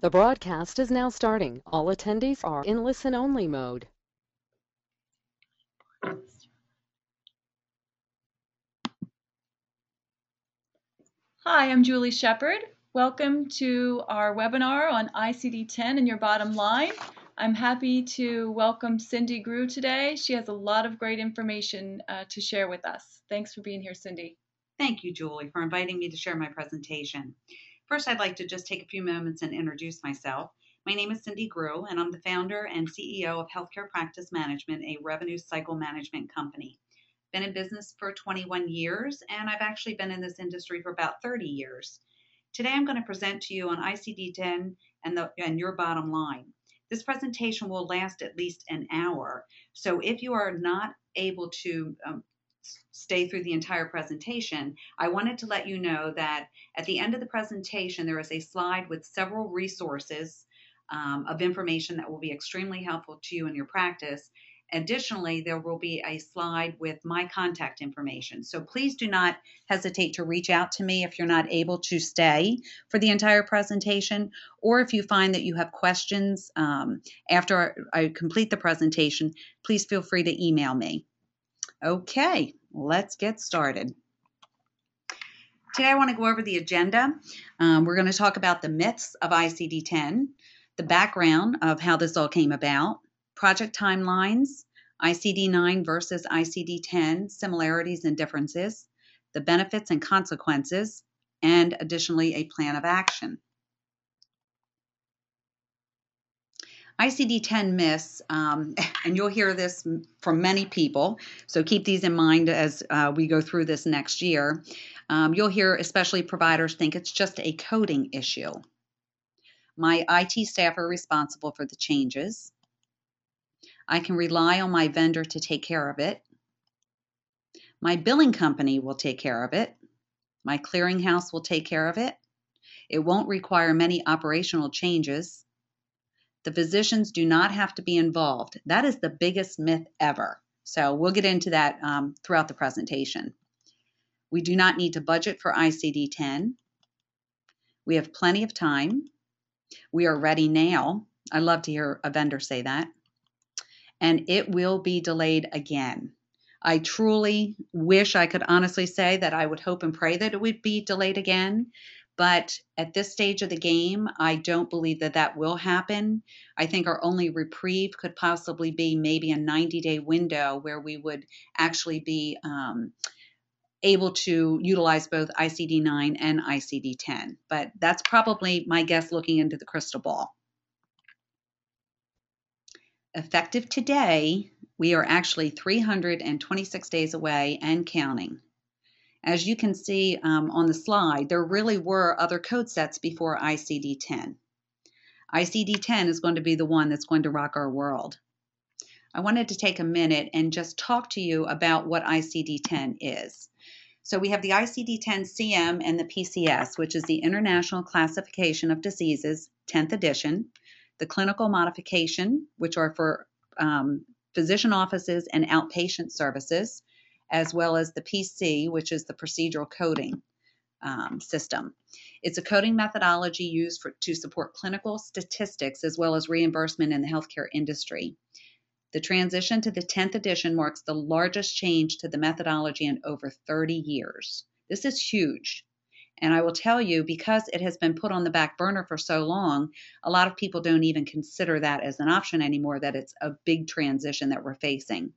The broadcast is now starting. All attendees are in listen-only mode. Hi, I'm Julie Shepard. Welcome to our webinar on ICD-10 and your bottom line. I'm happy to welcome Cindy Grew today. She has a lot of great information uh, to share with us. Thanks for being here, Cindy. Thank you, Julie, for inviting me to share my presentation. First, I'd like to just take a few moments and introduce myself. My name is Cindy Grew, and I'm the founder and CEO of Healthcare Practice Management, a revenue cycle management company. Been in business for 21 years, and I've actually been in this industry for about 30 years. Today, I'm going to present to you on ICD-10 and, the, and your bottom line. This presentation will last at least an hour, so if you are not able to um, stay through the entire presentation, I wanted to let you know that at the end of the presentation, there is a slide with several resources um, of information that will be extremely helpful to you in your practice. Additionally, there will be a slide with my contact information. So please do not hesitate to reach out to me if you're not able to stay for the entire presentation, or if you find that you have questions um, after I complete the presentation, please feel free to email me. Okay, let's get started. Today I want to go over the agenda. Um, we're going to talk about the myths of ICD-10, the background of how this all came about, project timelines, ICD-9 versus ICD-10, similarities and differences, the benefits and consequences, and additionally a plan of action. ICD 10 myths, um, and you'll hear this from many people, so keep these in mind as uh, we go through this next year. Um, you'll hear, especially providers, think it's just a coding issue. My IT staff are responsible for the changes. I can rely on my vendor to take care of it. My billing company will take care of it. My clearinghouse will take care of it. It won't require many operational changes. The physicians do not have to be involved. That is the biggest myth ever. So we'll get into that um, throughout the presentation. We do not need to budget for ICD 10. We have plenty of time. We are ready now. I love to hear a vendor say that. And it will be delayed again. I truly wish I could honestly say that I would hope and pray that it would be delayed again. But at this stage of the game, I don't believe that that will happen. I think our only reprieve could possibly be maybe a 90 day window where we would actually be um, able to utilize both ICD 9 and ICD 10. But that's probably my guess looking into the crystal ball. Effective today, we are actually 326 days away and counting. As you can see um, on the slide, there really were other code sets before ICD-10. ICD-10 is going to be the one that's going to rock our world. I wanted to take a minute and just talk to you about what ICD-10 is. So we have the ICD-10-CM and the PCS, which is the International Classification of Diseases, 10th edition, the clinical modification, which are for um, physician offices and outpatient services, as well as the PC, which is the procedural coding um, system. It's a coding methodology used for, to support clinical statistics as well as reimbursement in the healthcare industry. The transition to the 10th edition marks the largest change to the methodology in over 30 years. This is huge. And I will tell you, because it has been put on the back burner for so long, a lot of people don't even consider that as an option anymore, that it's a big transition that we're facing.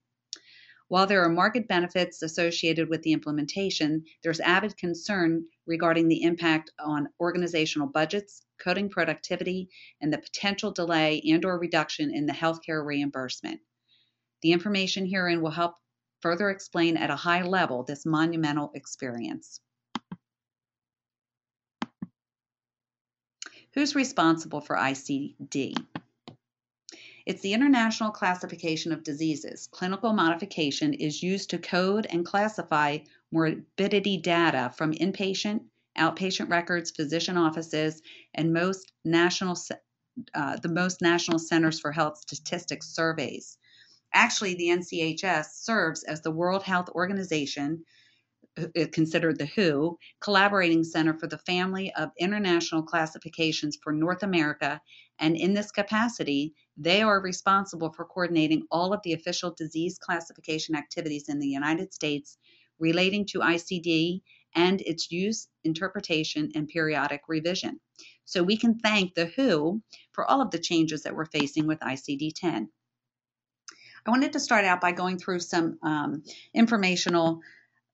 While there are market benefits associated with the implementation, there's avid concern regarding the impact on organizational budgets, coding productivity, and the potential delay and or reduction in the healthcare reimbursement. The information herein will help further explain at a high level this monumental experience. Who's responsible for ICD? It's the International Classification of Diseases. Clinical modification is used to code and classify morbidity data from inpatient, outpatient records, physician offices, and most national uh, the most national centers for health statistics surveys. Actually, the NCHS serves as the World Health Organization uh, considered the WHO, collaborating center for the family of international classifications for North America, and in this capacity, they are responsible for coordinating all of the official disease classification activities in the United States relating to ICD and its use, interpretation, and periodic revision. So we can thank the WHO for all of the changes that we're facing with ICD 10. I wanted to start out by going through some um, informational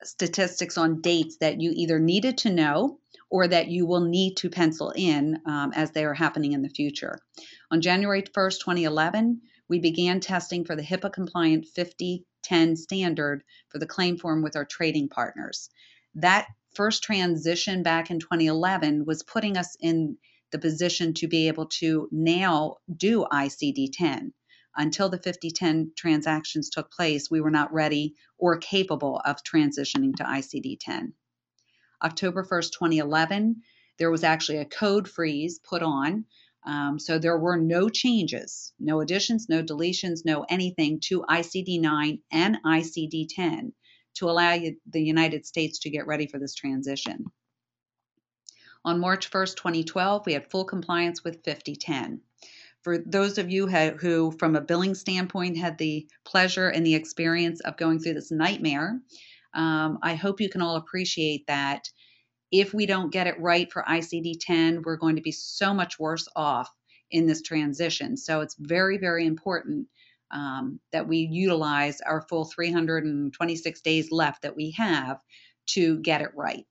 statistics on dates that you either needed to know or that you will need to pencil in um, as they are happening in the future. On January 1st, 2011, we began testing for the HIPAA compliant 5010 standard for the claim form with our trading partners. That first transition back in 2011 was putting us in the position to be able to now do ICD 10 until the 5010 transactions took place, we were not ready or capable of transitioning to ICD 10. October 1st, 2011, there was actually a code freeze put on. Um, so there were no changes, no additions, no deletions, no anything to ICD 9 and ICD 10 to allow the United States to get ready for this transition. On March 1st, 2012, we had full compliance with 5010 for those of you who, from a billing standpoint, had the pleasure and the experience of going through this nightmare, um, I hope you can all appreciate that if we don't get it right for ICD 10, we're going to be so much worse off in this transition. So it's very, very important um, that we utilize our full 326 days left that we have to get it right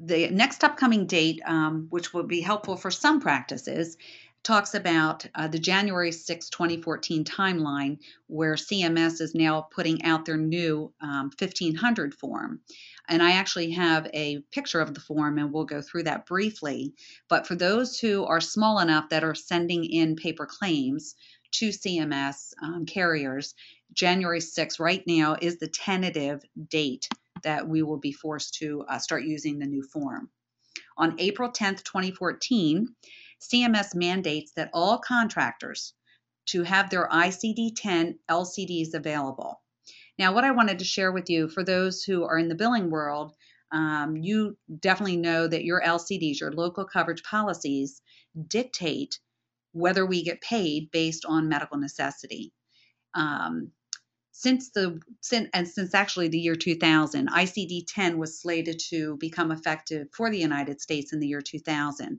the next upcoming date, um, which will be helpful for some practices, talks about uh, the January 6, 2014 timeline, where CMS is now putting out their new um, 1500 form. And I actually have a picture of the form, and we'll go through that briefly. But for those who are small enough that are sending in paper claims to CMS um, carriers, January 6 right now is the tentative date that we will be forced to uh, start using the new form. On April 10th, 2014, CMS mandates that all contractors to have their ICD-10 LCDs available. Now, what I wanted to share with you for those who are in the billing world, um, you definitely know that your LCDs, your local coverage policies, dictate whether we get paid based on medical necessity. Um, since the since, and since actually the year 2000 icd-10 was slated to become effective for the united states in the year 2000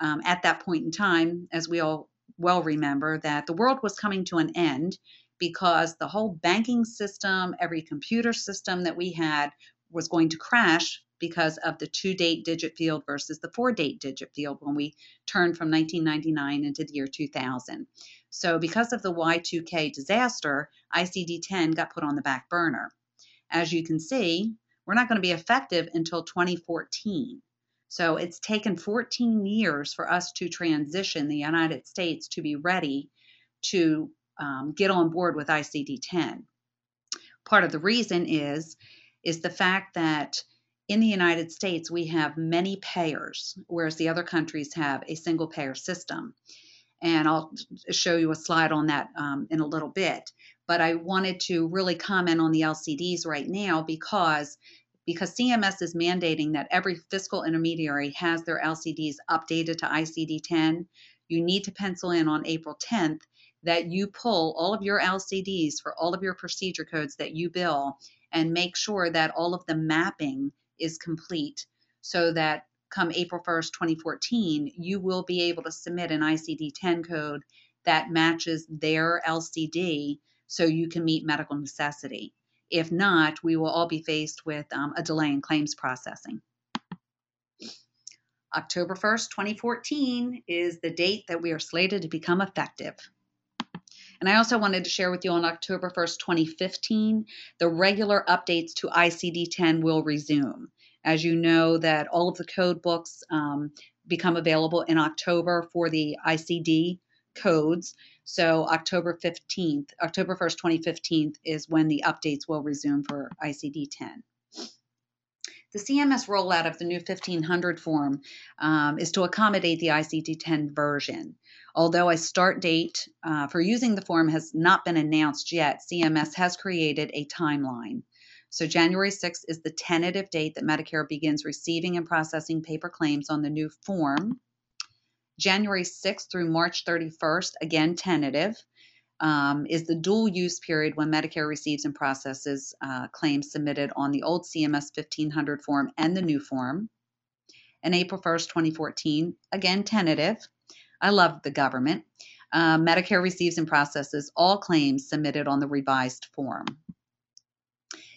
um, at that point in time as we all well remember that the world was coming to an end because the whole banking system every computer system that we had was going to crash because of the two date digit field versus the four date digit field when we turned from 1999 into the year 2000 so, because of the Y2K disaster, ICD 10 got put on the back burner. As you can see, we're not going to be effective until 2014. So, it's taken 14 years for us to transition the United States to be ready to um, get on board with ICD 10. Part of the reason is is the fact that in the United States we have many payers, whereas the other countries have a single payer system and I'll show you a slide on that um, in a little bit. But I wanted to really comment on the LCDs right now because because CMS is mandating that every fiscal intermediary has their LCDs updated to ICD-10. You need to pencil in on April 10th that you pull all of your LCDs for all of your procedure codes that you bill and make sure that all of the mapping is complete so that come April 1st, 2014, you will be able to submit an ICD 10 code that matches their LCD so you can meet medical necessity. If not, we will all be faced with um, a delay in claims processing. October 1st, 2014 is the date that we are slated to become effective. And I also wanted to share with you on October 1st, 2015, the regular updates to ICD 10 will resume. As you know, that all of the code books um, become available in October for the ICD codes. So October 15th, October 1st, 2015 is when the updates will resume for ICD 10. The CMS rollout of the new 1500 form um, is to accommodate the ICD 10 version. Although a start date uh, for using the form has not been announced yet, CMS has created a timeline. So January 6th is the tentative date that Medicare begins receiving and processing paper claims on the new form. January 6th through March 31st, again tentative, um, is the dual use period when Medicare receives and processes uh, claims submitted on the old CMS 1500 form and the new form. And April 1st, 2014, again tentative. I love the government. Uh, Medicare receives and processes all claims submitted on the revised form.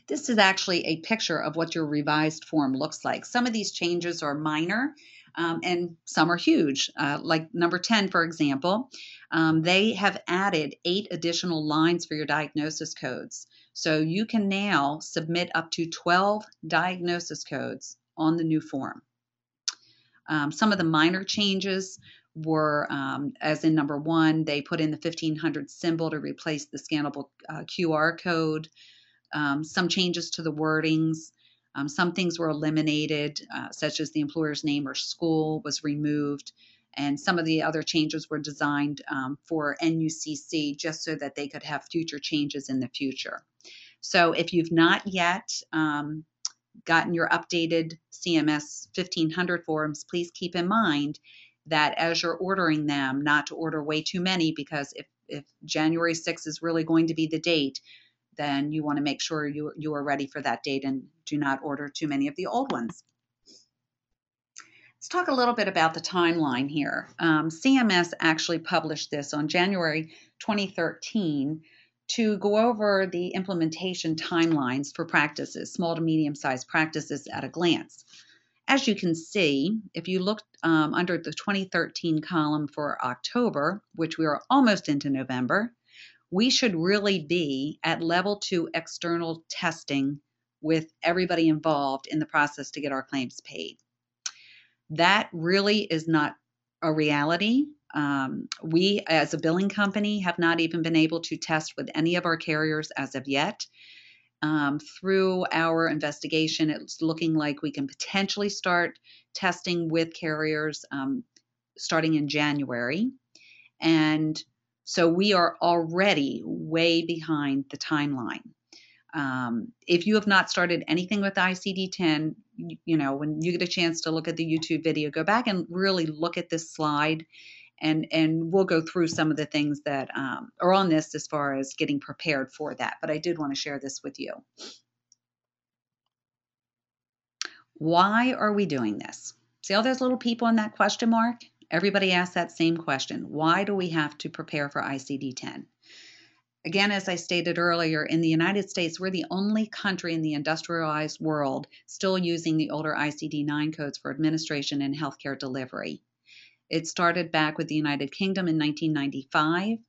This is actually a picture of what your revised form looks like. Some of these changes are minor um, and some are huge. Uh, like number 10, for example, um, they have added eight additional lines for your diagnosis codes. So you can now submit up to 12 diagnosis codes on the new form. Um, some of the minor changes were, um, as in number one, they put in the 1500 symbol to replace the scannable uh, QR code. Um, some changes to the wordings. Um, some things were eliminated, uh, such as the employer's name or school was removed. And some of the other changes were designed um, for NUCC just so that they could have future changes in the future. So if you've not yet um, gotten your updated CMS 1500 forms, please keep in mind that as you're ordering them, not to order way too many because if, if January 6th is really going to be the date, then you want to make sure you, you are ready for that date and do not order too many of the old ones. Let's talk a little bit about the timeline here. Um, CMS actually published this on January 2013 to go over the implementation timelines for practices, small to medium sized practices at a glance. As you can see, if you look um, under the 2013 column for October, which we are almost into November, we should really be at level two external testing with everybody involved in the process to get our claims paid. That really is not a reality. Um, we, as a billing company, have not even been able to test with any of our carriers as of yet. Um, through our investigation, it's looking like we can potentially start testing with carriers um, starting in January. And so we are already way behind the timeline. Um, if you have not started anything with ICD 10, you, you know, when you get a chance to look at the YouTube video, go back and really look at this slide. And, and we'll go through some of the things that um, are on this as far as getting prepared for that. But I did want to share this with you. Why are we doing this? See all those little people in that question mark? Everybody asks that same question. Why do we have to prepare for ICD 10? Again, as I stated earlier, in the United States, we're the only country in the industrialized world still using the older ICD 9 codes for administration and healthcare delivery. It started back with the United Kingdom in 1995.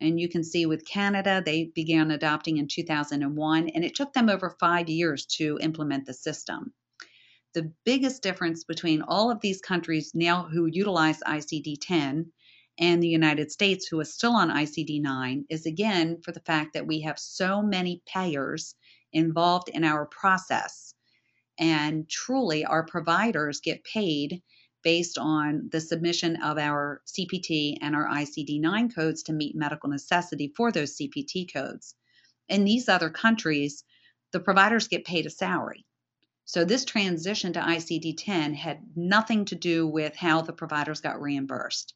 And you can see with Canada, they began adopting in 2001, and it took them over five years to implement the system. The biggest difference between all of these countries now who utilize ICD 10 and the United States, who is still on ICD 9, is again for the fact that we have so many payers involved in our process. And truly, our providers get paid based on the submission of our CPT and our ICD 9 codes to meet medical necessity for those CPT codes. In these other countries, the providers get paid a salary. So this transition to ICD 10 had nothing to do with how the providers got reimbursed,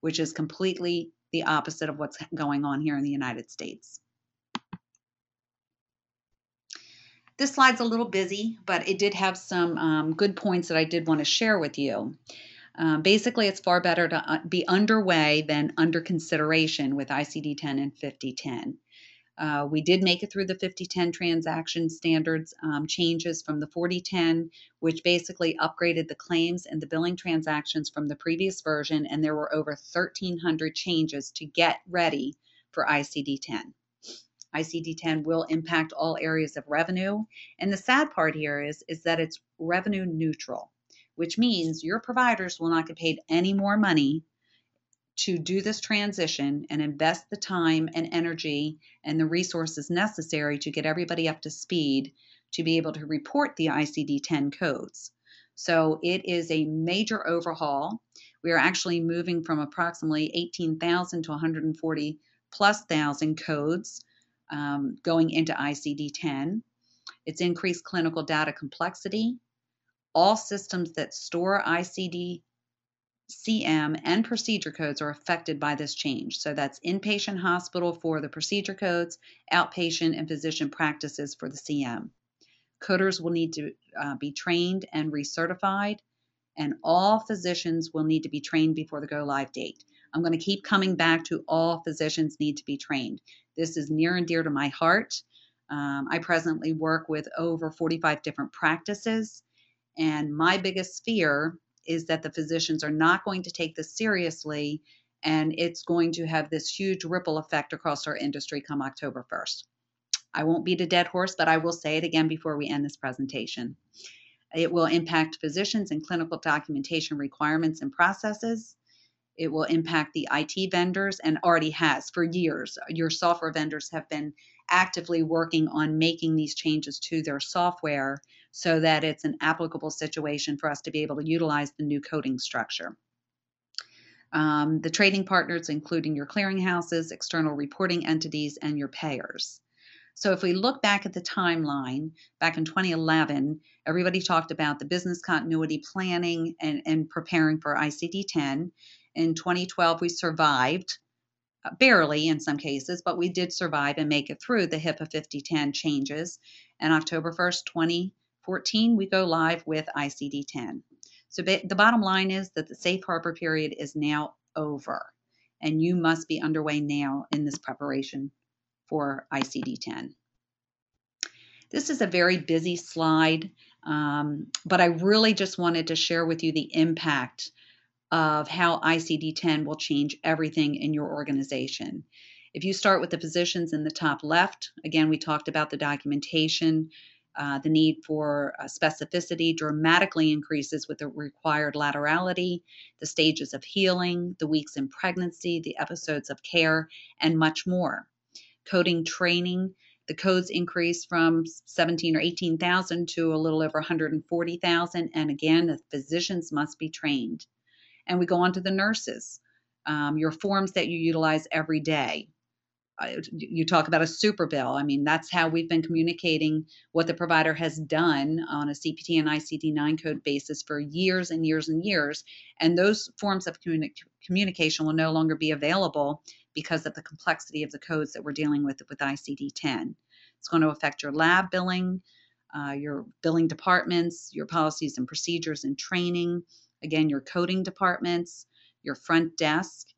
which is completely the opposite of what's going on here in the United States. This slide's a little busy, but it did have some um, good points that I did want to share with you. Um, basically, it's far better to uh, be underway than under consideration with ICD 10 and 5010. Uh, we did make it through the 5010 transaction standards um, changes from the 4010, which basically upgraded the claims and the billing transactions from the previous version, and there were over 1,300 changes to get ready for ICD 10. ICD 10 will impact all areas of revenue. And the sad part here is, is that it's revenue neutral, which means your providers will not get paid any more money to do this transition and invest the time and energy and the resources necessary to get everybody up to speed to be able to report the ICD 10 codes. So it is a major overhaul. We are actually moving from approximately 18,000 to 140 plus thousand codes um, going into ICD 10. It's increased clinical data complexity. All systems that store ICD CM and procedure codes are affected by this change. So that's inpatient hospital for the procedure codes, outpatient and physician practices for the CM. Coders will need to uh, be trained and recertified, and all physicians will need to be trained before the go live date. I'm going to keep coming back to all physicians need to be trained. This is near and dear to my heart. Um, I presently work with over 45 different practices, and my biggest fear is that the physicians are not going to take this seriously and it's going to have this huge ripple effect across our industry come October 1st. I won't beat a dead horse, but I will say it again before we end this presentation. It will impact physicians and clinical documentation requirements and processes. It will impact the IT vendors and already has for years. Your software vendors have been actively working on making these changes to their software so that it's an applicable situation for us to be able to utilize the new coding structure. Um, the trading partners, including your clearinghouses, external reporting entities, and your payers. So, if we look back at the timeline, back in 2011, everybody talked about the business continuity planning and, and preparing for ICD 10. In 2012, we survived uh, barely in some cases, but we did survive and make it through the HIPAA 5010 changes. And October 1st, 2014, we go live with ICD 10. So the bottom line is that the safe harbor period is now over, and you must be underway now in this preparation for ICD 10. This is a very busy slide, um, but I really just wanted to share with you the impact of how ICD 10 will change everything in your organization. If you start with the positions in the top left, again, we talked about the documentation. Uh, the need for uh, specificity dramatically increases with the required laterality, the stages of healing, the weeks in pregnancy, the episodes of care, and much more. Coding training, the codes increase from 17 or 18,000 to a little over 140,000. And again, the physicians must be trained. And we go on to the nurses, um, your forms that you utilize every day. You talk about a super bill. I mean, that's how we've been communicating what the provider has done on a CPT and ICD 9 code basis for years and years and years. And those forms of communi- communication will no longer be available because of the complexity of the codes that we're dealing with with ICD 10. It's going to affect your lab billing, uh, your billing departments, your policies and procedures and training, Again, your coding departments, your front desk,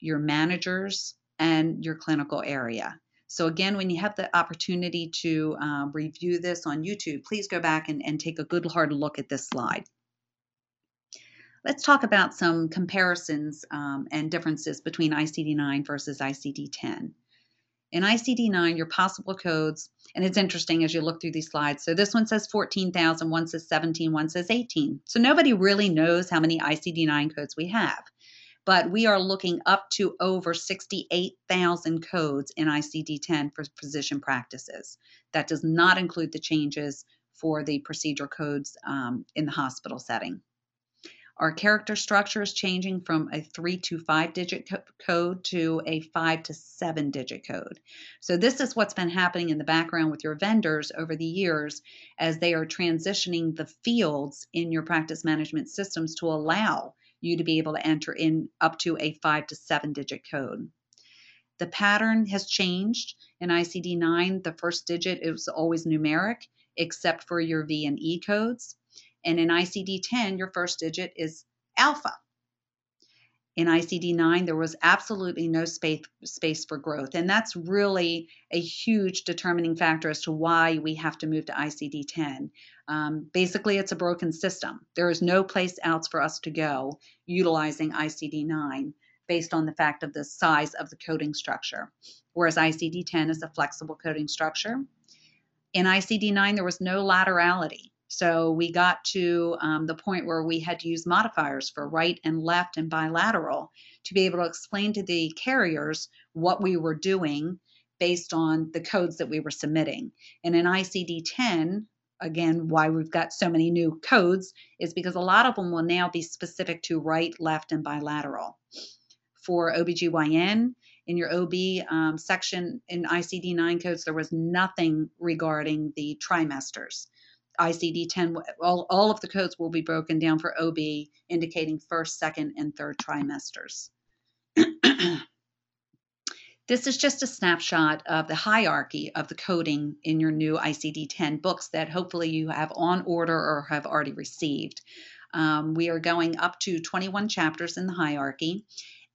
your managers, and your clinical area. So, again, when you have the opportunity to um, review this on YouTube, please go back and, and take a good hard look at this slide. Let's talk about some comparisons um, and differences between ICD 9 versus ICD 10. In ICD 9, your possible codes, and it's interesting as you look through these slides. So this one says 14,000, one says 17, one says 18. So nobody really knows how many ICD 9 codes we have. But we are looking up to over 68,000 codes in ICD 10 for physician practices. That does not include the changes for the procedure codes um, in the hospital setting. Our character structure is changing from a three to five digit co- code to a five to seven digit code. So, this is what's been happening in the background with your vendors over the years as they are transitioning the fields in your practice management systems to allow you to be able to enter in up to a five to seven digit code. The pattern has changed in ICD 9. The first digit is always numeric, except for your V and E codes. And in ICD 10, your first digit is alpha. In ICD 9, there was absolutely no space, space for growth. And that's really a huge determining factor as to why we have to move to ICD 10. Um, basically, it's a broken system. There is no place else for us to go utilizing ICD 9 based on the fact of the size of the coding structure, whereas ICD 10 is a flexible coding structure. In ICD 9, there was no laterality. So we got to um, the point where we had to use modifiers for right and left and bilateral to be able to explain to the carriers what we were doing based on the codes that we were submitting. And in ICD 10, again, why we've got so many new codes is because a lot of them will now be specific to right, left, and bilateral. For OBGYN, in your OB um, section in ICD 9 codes, there was nothing regarding the trimesters. ICD 10, all, all of the codes will be broken down for OB, indicating first, second, and third trimesters. this is just a snapshot of the hierarchy of the coding in your new ICD 10 books that hopefully you have on order or have already received. Um, we are going up to 21 chapters in the hierarchy,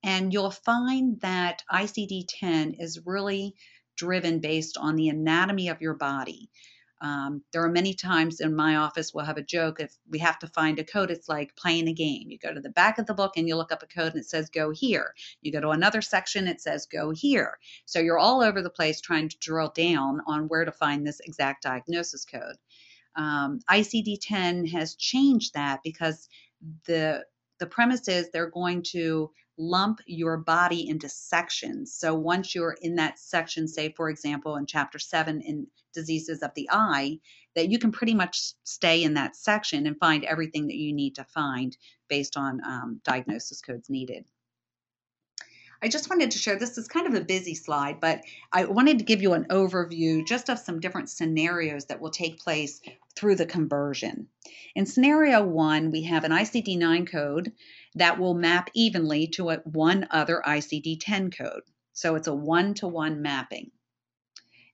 and you'll find that ICD 10 is really driven based on the anatomy of your body. Um, there are many times in my office we'll have a joke if we have to find a code it's like playing a game. You go to the back of the book and you look up a code and it says go here. You go to another section it says go here. So you're all over the place trying to drill down on where to find this exact diagnosis code. Um, ICD-10 has changed that because the the premise is they're going to lump your body into sections. So once you're in that section, say for example in chapter seven in diseases of the eye, that you can pretty much stay in that section and find everything that you need to find based on um, diagnosis codes needed. I just wanted to share this is kind of a busy slide, but I wanted to give you an overview just of some different scenarios that will take place through the conversion. In scenario one, we have an ICD 9 code that will map evenly to a, one other ICD 10 code. So it's a one to one mapping.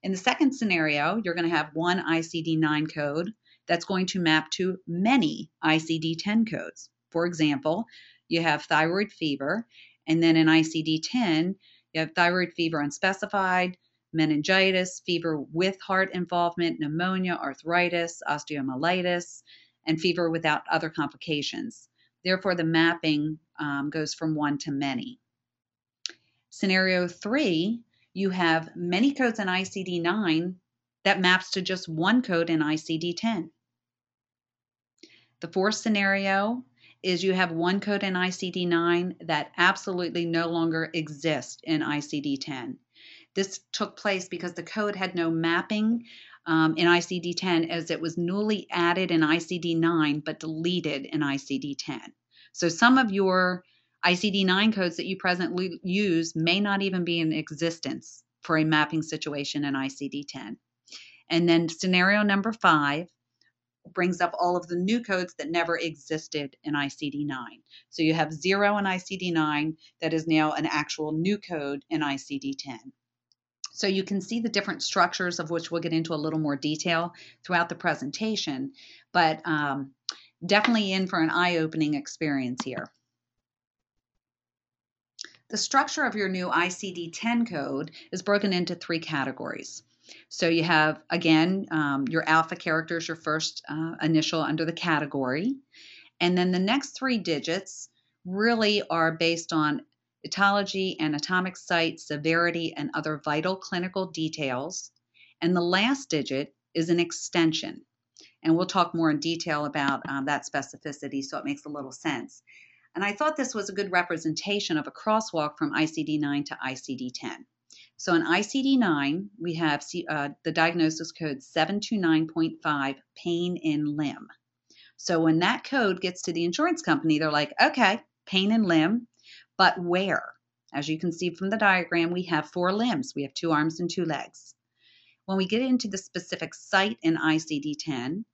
In the second scenario, you're going to have one ICD 9 code that's going to map to many ICD 10 codes. For example, you have typhoid fever, and then in ICD 10, you have typhoid fever unspecified, meningitis, fever with heart involvement, pneumonia, arthritis, osteomyelitis, and fever without other complications. Therefore, the mapping um, goes from one to many. Scenario three, you have many codes in ICD 9 that maps to just one code in ICD 10. The fourth scenario is you have one code in ICD 9 that absolutely no longer exists in ICD 10. This took place because the code had no mapping um, in ICD 10 as it was newly added in ICD 9 but deleted in ICD 10. So some of your ICD 9 codes that you presently use may not even be in existence for a mapping situation in ICD 10. And then scenario number five brings up all of the new codes that never existed in ICD 9. So you have zero in ICD 9 that is now an actual new code in ICD 10. So you can see the different structures of which we'll get into a little more detail throughout the presentation, but um, definitely in for an eye opening experience here. The structure of your new ICD 10 code is broken into three categories. So you have, again, um, your alpha character is your first uh, initial under the category. And then the next three digits really are based on etiology, anatomic site, severity, and other vital clinical details. And the last digit is an extension. And we'll talk more in detail about um, that specificity so it makes a little sense. And I thought this was a good representation of a crosswalk from ICD 9 to ICD 10. So in ICD 9, we have uh, the diagnosis code 729.5 pain in limb. So when that code gets to the insurance company, they're like, okay, pain in limb, but where? As you can see from the diagram, we have four limbs. We have two arms and two legs. When we get into the specific site in ICD 10,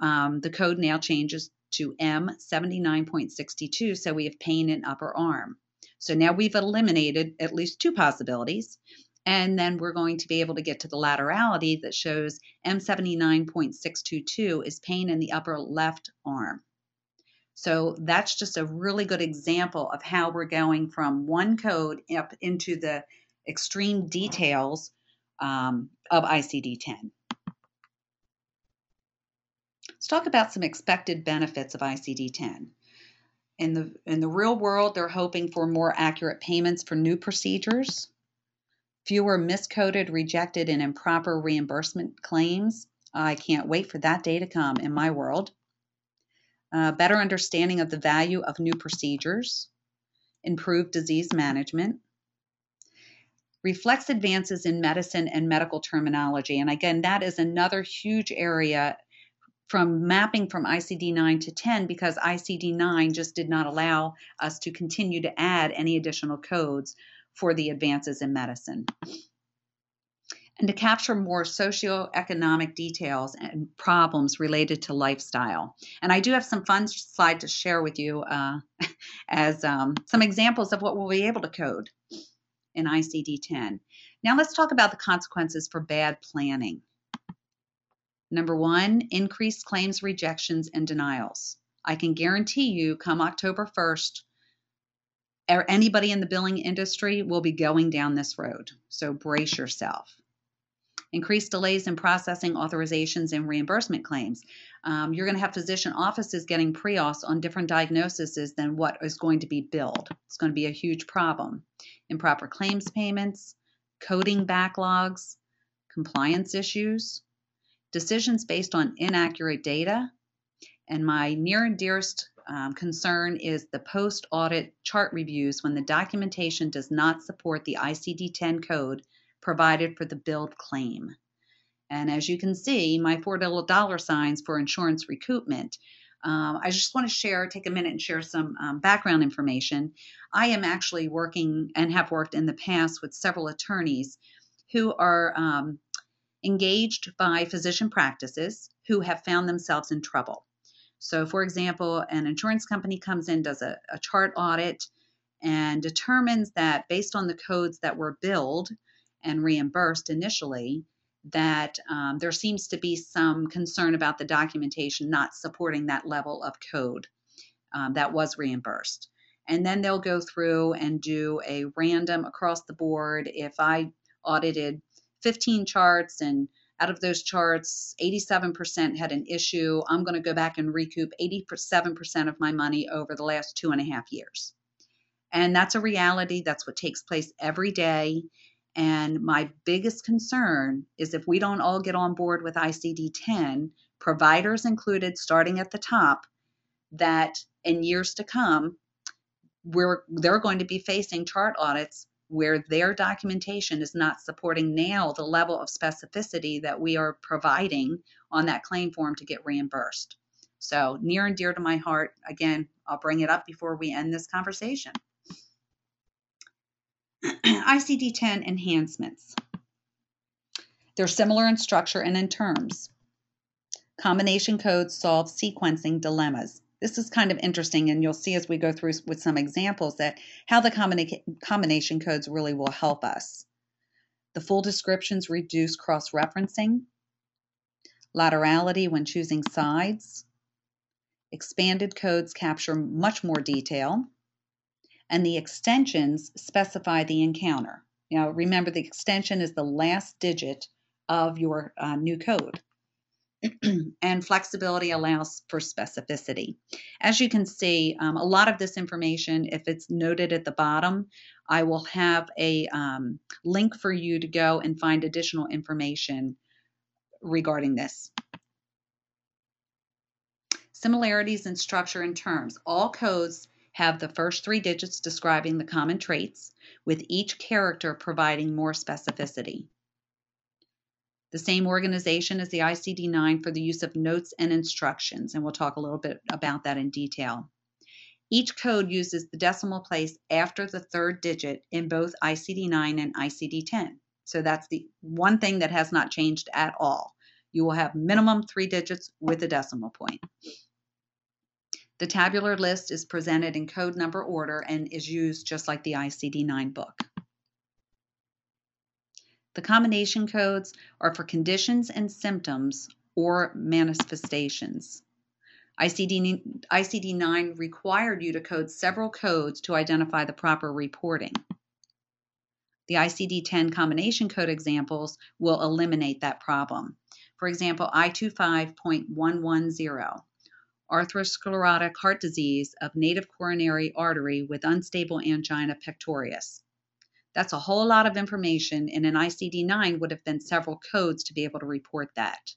um, the code now changes to M79.62, so we have pain in upper arm. So now we've eliminated at least two possibilities. And then we're going to be able to get to the laterality that shows M79.622 is pain in the upper left arm. So that's just a really good example of how we're going from one code up into the extreme details um, of ICD 10. Let's talk about some expected benefits of ICD 10 in the in the real world they're hoping for more accurate payments for new procedures fewer miscoded rejected and improper reimbursement claims. I can't wait for that day to come in my world better understanding of the value of new procedures improved disease management reflects advances in medicine and medical terminology and again that is another huge area from mapping from ICD 9 to 10 because ICD 9 just did not allow us to continue to add any additional codes for the advances in medicine. And to capture more socioeconomic details and problems related to lifestyle. And I do have some fun slides to share with you uh, as um, some examples of what we'll be able to code in ICD 10. Now let's talk about the consequences for bad planning. Number one, increased claims rejections and denials. I can guarantee you, come October 1st, er, anybody in the billing industry will be going down this road. So brace yourself. Increased delays in processing authorizations and reimbursement claims. Um, you're going to have physician offices getting pre auths on different diagnoses than what is going to be billed. It's going to be a huge problem. Improper claims payments, coding backlogs, compliance issues, decisions based on inaccurate data, and my near and dearest um, concern is the post audit chart reviews when the documentation does not support the ICD 10 code provided for the billed claim. And as you can see, my four dollar signs for insurance recoupment. Um, I just want to share, take a minute and share some um, background information. I am actually working and have worked in the past with several attorneys who are um, engaged by physician practices who have found themselves in trouble. So, for example, an insurance company comes in, does a, a chart audit, and determines that based on the codes that were billed and reimbursed initially, that um, there seems to be some concern about the documentation not supporting that level of code um, that was reimbursed. And then they'll go through and do a random across the board. If I audited 15 charts and out of those charts, 87% had an issue. I'm going to go back and recoup 87% of my money over the last two and a half years. And that's a reality. That's what takes place every day. And my biggest concern is if we don't all get on board with ICD 10, providers included, starting at the top, that in years to come, we're, they're going to be facing chart audits where their documentation is not supporting now the level of specificity that we are providing on that claim form to get reimbursed. So, near and dear to my heart, again, I'll bring it up before we end this conversation. ICD 10 enhancements. They're similar in structure and in terms. Combination codes solve sequencing dilemmas. This is kind of interesting, and you'll see as we go through with some examples that how the combina- combination codes really will help us. The full descriptions reduce cross referencing, laterality when choosing sides, expanded codes capture much more detail, and the extensions specify the encounter. Now, remember the extension is the last digit of your uh, new code. and flexibility allows for specificity. As you can see, um, a lot of this information, if it's noted at the bottom, I will have a um, link for you to go and find additional information regarding this. Similarities in structure and terms. All codes have the first three digits describing the common traits, with each character providing more specificity the same organization as the ICD 9 for the use of notes and instructions, and we'll talk a little bit about that in detail. Each code uses the decimal place after the third digit in both ICD 9 and ICD 10. So that's the one thing that has not changed at all. You will have minimum three digits with a decimal point. The tabular list is presented in code number order and is used just like the ICD 9 book. The combination codes are for conditions and symptoms or manifestations. ICD, ICD 9 required you to code several codes to identify the proper reporting. The ICD 10 combination code examples will eliminate that problem. For example, I25.110, atherosclerotic heart disease of native coronary artery with unstable angina pectoris. That's a whole lot of information, and an ICD 9 would have been several codes to be able to report that.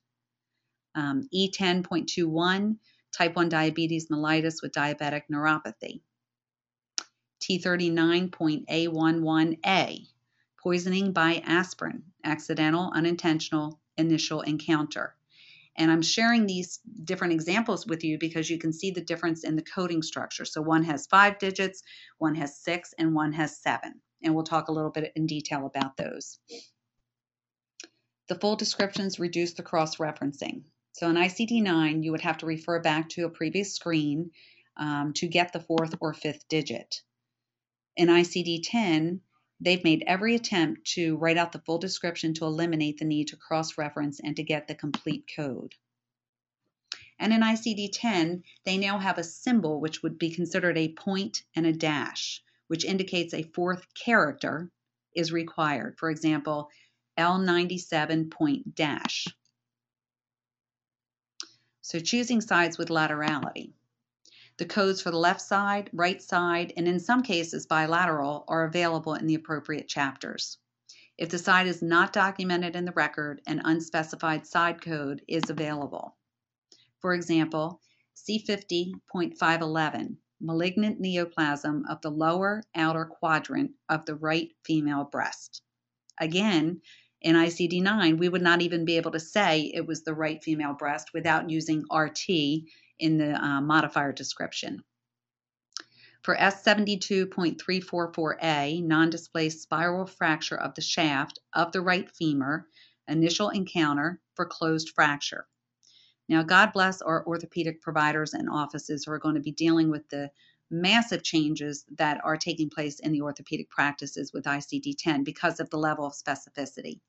Um, E10.21, type 1 diabetes mellitus with diabetic neuropathy. T39.A11A, poisoning by aspirin, accidental, unintentional, initial encounter. And I'm sharing these different examples with you because you can see the difference in the coding structure. So one has five digits, one has six, and one has seven. and we'll talk a little bit in detail about those. The full descriptions reduce the cross-referencing. So in ICD-9, you would have to refer back to a previous screen um, to get the fourth or fifth digit. In ICD-10, they've made every attempt to write out the full description to eliminate the need to cross-reference and to get the complete code. And in ICD-10, they now have a symbol which would be considered a point and a dash, which indicates a fourth character is required. For example, L97 point dash. So choosing sides with laterality. The codes for the left side, right side, and in some cases bilateral are available in the appropriate chapters. If the side is not documented in the record, an unspecified side code is available. For example, C50.511, malignant neoplasm of the lower outer quadrant of the right female breast. Again, in ICD 9, we would not even be able to say it was the right female breast without using RT in the uh, modifier description. For S72.344A, non displaced spiral fracture of the shaft of the right femur, initial encounter for closed fracture. Now, God bless our orthopedic providers and offices who are going to be dealing with the massive changes that are taking place in the orthopedic practices with ICD 10 because of the level of specificity.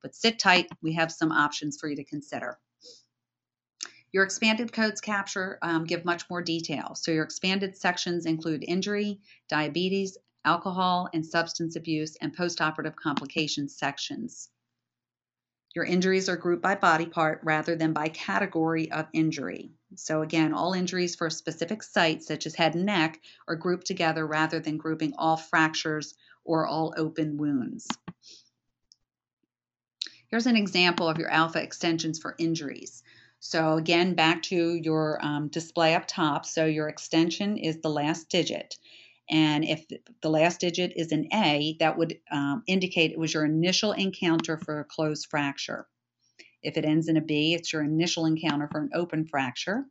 But sit tight, we have some options for you to consider. Your expanded codes capture um, give much more detail. So, your expanded sections include injury, diabetes, alcohol and substance abuse, and postoperative complications sections. Your injuries are grouped by body part rather than by category of injury. So, again, all injuries for a specific site, such as head and neck, are grouped together rather than grouping all fractures or all open wounds. Here's an example of your alpha extensions for injuries. So, again, back to your um, display up top. So, your extension is the last digit. And if the last digit is an A, that would um, indicate it was your initial encounter for a closed fracture. If it ends in a B, it's your initial encounter for an open fracture.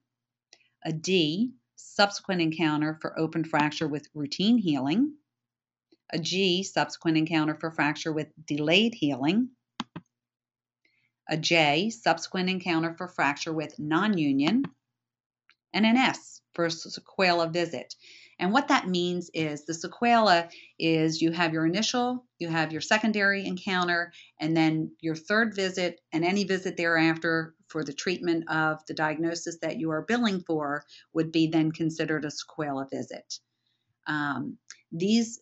A D, subsequent encounter for open fracture with routine healing. A G, subsequent encounter for fracture with delayed healing. A J, subsequent encounter for fracture with non union. And an S for a sequela visit. And what that means is the sequela is you have your initial, you have your secondary encounter, and then your third visit and any visit thereafter for the treatment of the diagnosis that you are billing for would be then considered a sequela visit. Um, these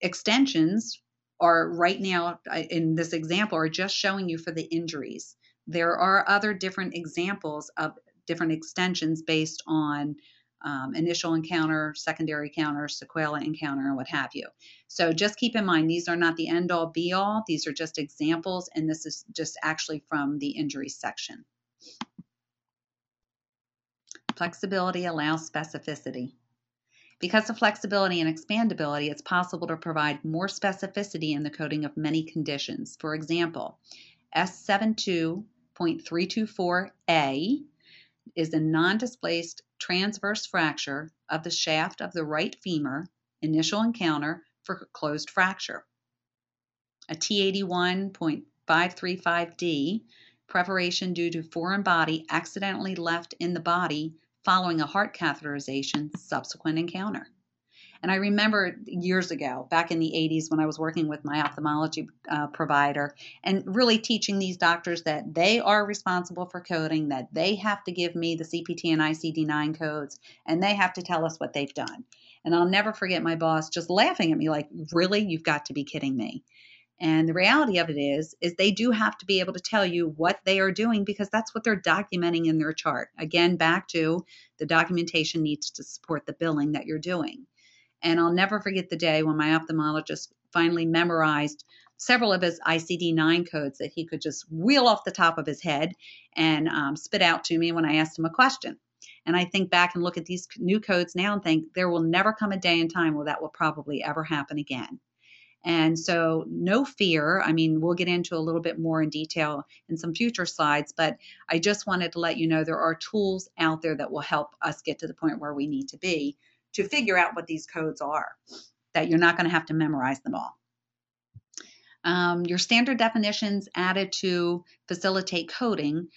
extensions are right now in this example are just showing you for the injuries. There are other different examples of different extensions based on um, initial encounter, secondary encounter, sequela encounter, and what have you. So just keep in mind, these are not the end all be all. These are just examples, and this is just actually from the injury section. Flexibility allows specificity. Because of flexibility and expandability, it's possible to provide more specificity in the coding of many conditions. For example, S72.324A is a non-displaced transverse fracture of the shaft of the right femur, initial encounter for closed fracture. A T81.535D, perforation due to foreign body accidentally left in the body following a heart catheterization, subsequent encounter. And I remember years ago, back in the 80s, when I was working with my ophthalmology uh, provider and really teaching these doctors that they are responsible for coding, that they have to give me the CPT and ICD 9 codes, and they have to tell us what they've done. And I'll never forget my boss just laughing at me, like, really? You've got to be kidding me. And the reality of it is, is they do have to be able to tell you what they are doing because that's what they're documenting in their chart. Again, back to the documentation needs to support the billing that you're doing. And I'll never forget the day when my ophthalmologist finally memorized several of his ICD 9 codes that he could just wheel off the top of his head and um, spit out to me when I asked him a question. And I think back and look at these new codes now and think there will never come a day in time where that will probably ever happen again. And so, no fear. I mean, we'll get into a little bit more in detail in some future slides, but I just wanted to let you know there are tools out there that will help us get to the point where we need to be to figure out what these codes are, that you're not going to have to memorize them all. Um, your standard definitions added to facilitate coding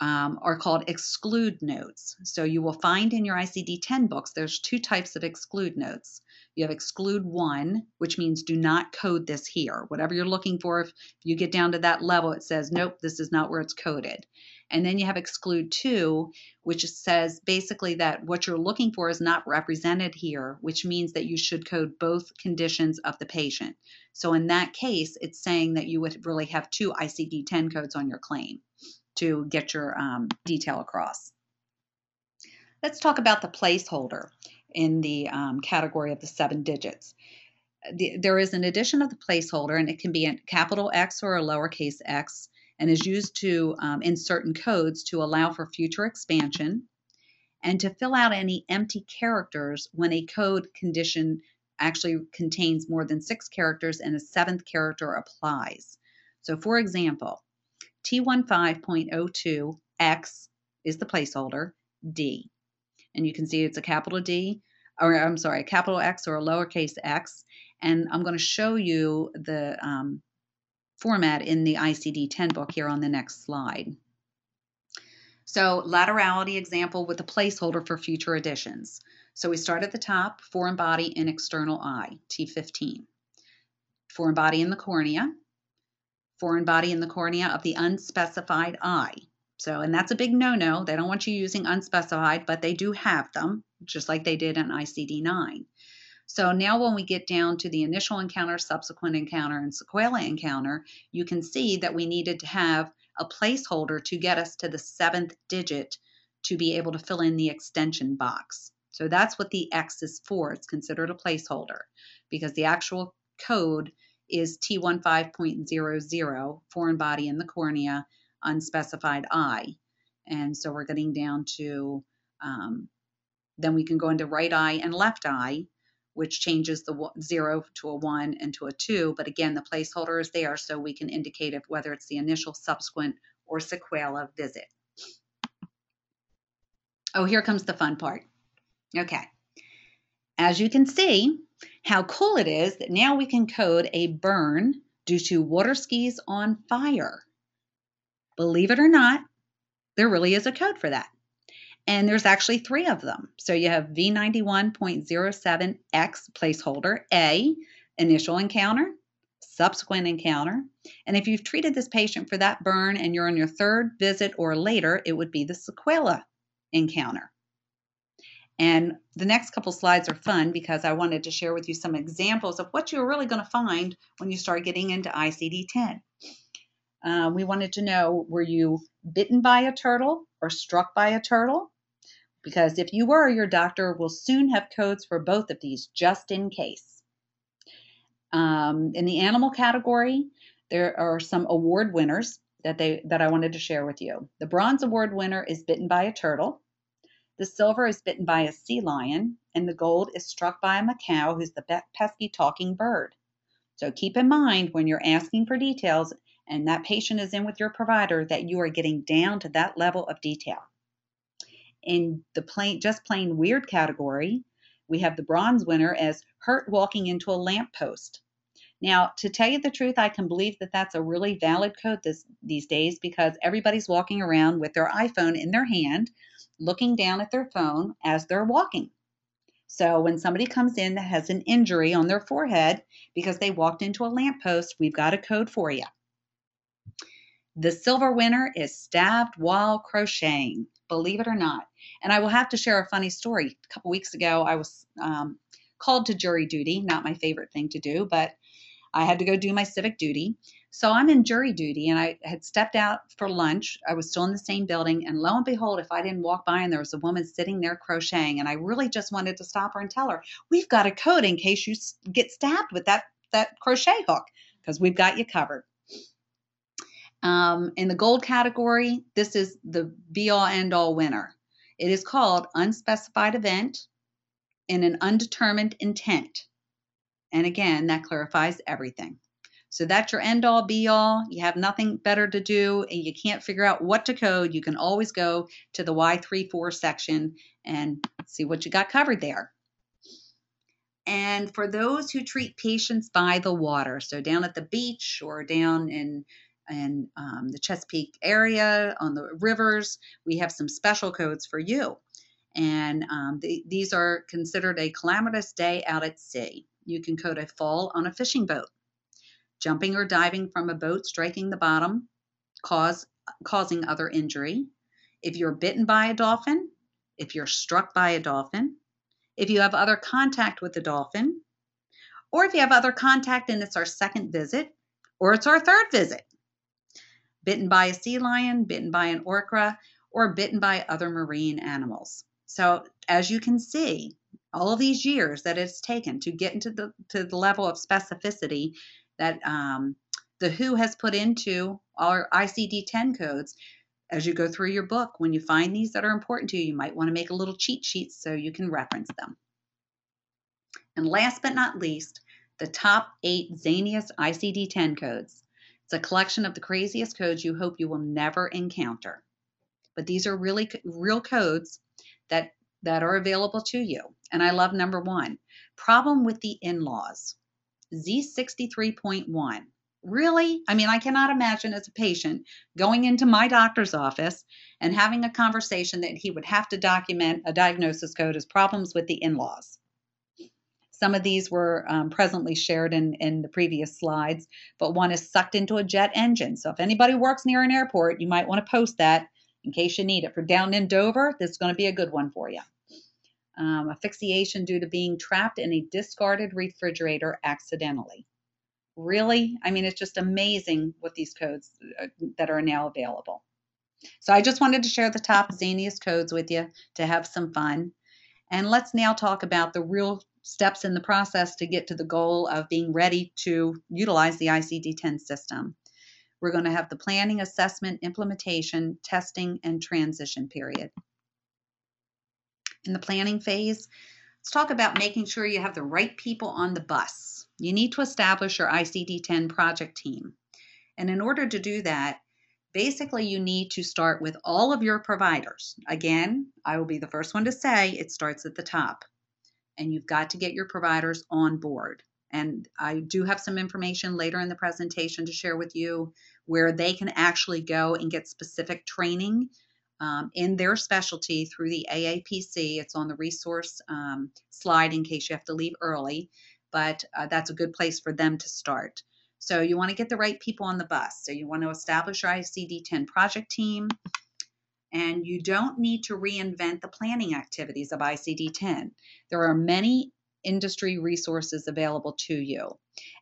um, are called exclude notes. So you will find in your ICD 10 books, there's two types of exclude notes. You have exclude one, which means do not code this here. Whatever you're looking for, if you get down to that level, it says, nope, this is not where it's coded. And then you have exclude two, which says basically that what you're looking for is not represented here, which means that you should code both conditions of the patient. So in that case, it's saying that you would really have two ICD 10 codes on your claim to get your um, detail across. Let's talk about the placeholder in the um, category of the seven digits. The, there is an addition of the placeholder, and it can be a capital X or a lowercase x, and is used to um, in certain codes to allow for future expansion and to fill out any empty characters when a code condition actually contains more than six characters and a seventh character applies. So, for example, T15.02X is the placeholder, D. And you can see it's a capital D, or I'm sorry, a capital X or a lowercase x. And I'm going to show you the um, format in the ICD 10 book here on the next slide. So, laterality example with a placeholder for future editions. So, we start at the top, foreign body and external eye, T15. Foreign body in the cornea, foreign body in the cornea of the unspecified eye. So, and that's a big no no. They don't want you using unspecified, but they do have them, just like they did in ICD 9. So now when we get down to the initial encounter, subsequent encounter, and sequela encounter, you can see that we needed to have a placeholder to get us to the seventh digit to be able to fill in the extension box. So that's what the X is for. It's considered a placeholder because the actual code is T15.00, foreign body in the cornea, unspecified eye. And so we're getting down to, um, then we can go into right eye and left eye, which changes the zero to a one and to a two. But again, the placeholder is there so we can indicate if whether it's the initial, subsequent, or sequela visit. Oh, here comes the fun part. Okay. As you can see, how cool it is that now we can code a burn due to water skis on fire. Believe it or not, there really is a code for that. And there's actually three of them. So you have V91.07X placeholder, A, initial encounter, subsequent encounter. And if you've treated this patient for that burn and you're on your third visit or later, it would be the sequela encounter. And the next couple slides are fun because I wanted to share with you some examples of what you're really going to find when you start getting into ICD 10. Uh, we wanted to know were you bitten by a turtle or struck by a turtle? Because if you were, your doctor will soon have codes for both of these just in case. Um, in the animal category, there are some award winners that they that I wanted to share with you. The bronze award winner is bitten by a turtle. The silver is bitten by a sea lion, and the gold is struck by a macaw who's the pesky talking bird. So keep in mind when you're asking for details and that patient is in with your provider that you are getting down to that level of detail. In the plain, just plain weird category, we have the bronze winner as hurt walking into a lamppost. Now, to tell you the truth, I can believe that that's a really valid code this, these days because everybody's walking around with their iPhone in their hand looking down at their phone as they're walking. So when somebody comes in that has an injury on their forehead because they walked into a lamppost, we've got a code for you. The silver winner is stabbed while crocheting, believe it or not. And I will have to share a funny story. A couple weeks ago, I was um, called to jury duty, not my favorite thing to do, but I had to go do my civic duty. So I'm in jury duty and I had stepped out for lunch. I was still in the same building. And lo and behold, if I didn't walk by and there was a woman sitting there crocheting, and I really just wanted to stop her and tell her, We've got a code in case you get stabbed with that, that crochet hook, because we've got you covered. Um, in the gold category, this is the be all end all winner. It is called unspecified event in an undetermined intent. And again, that clarifies everything. So that's your end all be all. You have nothing better to do and you can't figure out what to code. You can always go to the Y34 section and see what you got covered there. And for those who treat patients by the water, so down at the beach or down in in um, the Chesapeake area on the rivers, we have some special codes for you. And um, the, these are considered a calamitous day out at sea. You can code a fall on a fishing boat, jumping or diving from a boat, striking the bottom, cause causing other injury. If you're bitten by a dolphin, if you're struck by a dolphin, if you have other contact with the dolphin, or if you have other contact and it's our second visit, or it's our third visit. Bitten by a sea lion, bitten by an orca, or bitten by other marine animals. So, as you can see, all of these years that it's taken to get into the to the level of specificity that um, the WHO has put into our ICD-10 codes. As you go through your book, when you find these that are important to you, you might want to make a little cheat sheet so you can reference them. And last but not least, the top eight zaniest ICD 10 codes. It's a collection of the craziest codes you hope you will never encounter. But these are really real codes that, that are available to you. And I love number one problem with the in laws. Z63.1. Really? I mean, I cannot imagine as a patient going into my doctor's office and having a conversation that he would have to document a diagnosis code as problems with the in laws. Some of these were um, presently shared in, in the previous slides, but one is sucked into a jet engine. So if anybody works near an airport, you might want to post that in case you need it. For down in Dover, this is going to be a good one for you. Um, asphyxiation due to being trapped in a discarded refrigerator accidentally. Really? I mean, it's just amazing what these codes uh, that are now available. So I just wanted to share the top zaniest codes with you to have some fun. And let's now talk about the real steps in the process to get to the goal of being ready to utilize the ICD 10 system. We're going to have the planning, assessment, implementation, testing, and transition period. In the planning phase, let's talk about making sure you have the right people on the bus. You need to establish your ICD 10 project team. And in order to do that, basically you need to start with all of your providers. Again, I will be the first one to say it starts at the top and you've got to get your providers on board. And I do have some information later in the presentation to share with you where they can actually go and get specific training um, in their specialty through the AAPC. It's on the resource um, slide in case you have to leave early, but uh, that's a good place for them to start. So you want to get the right people on the bus. So you want to establish your ICD 10 project team and you don't need to reinvent the planning activities of ICD 10. There are many industry resources available to you.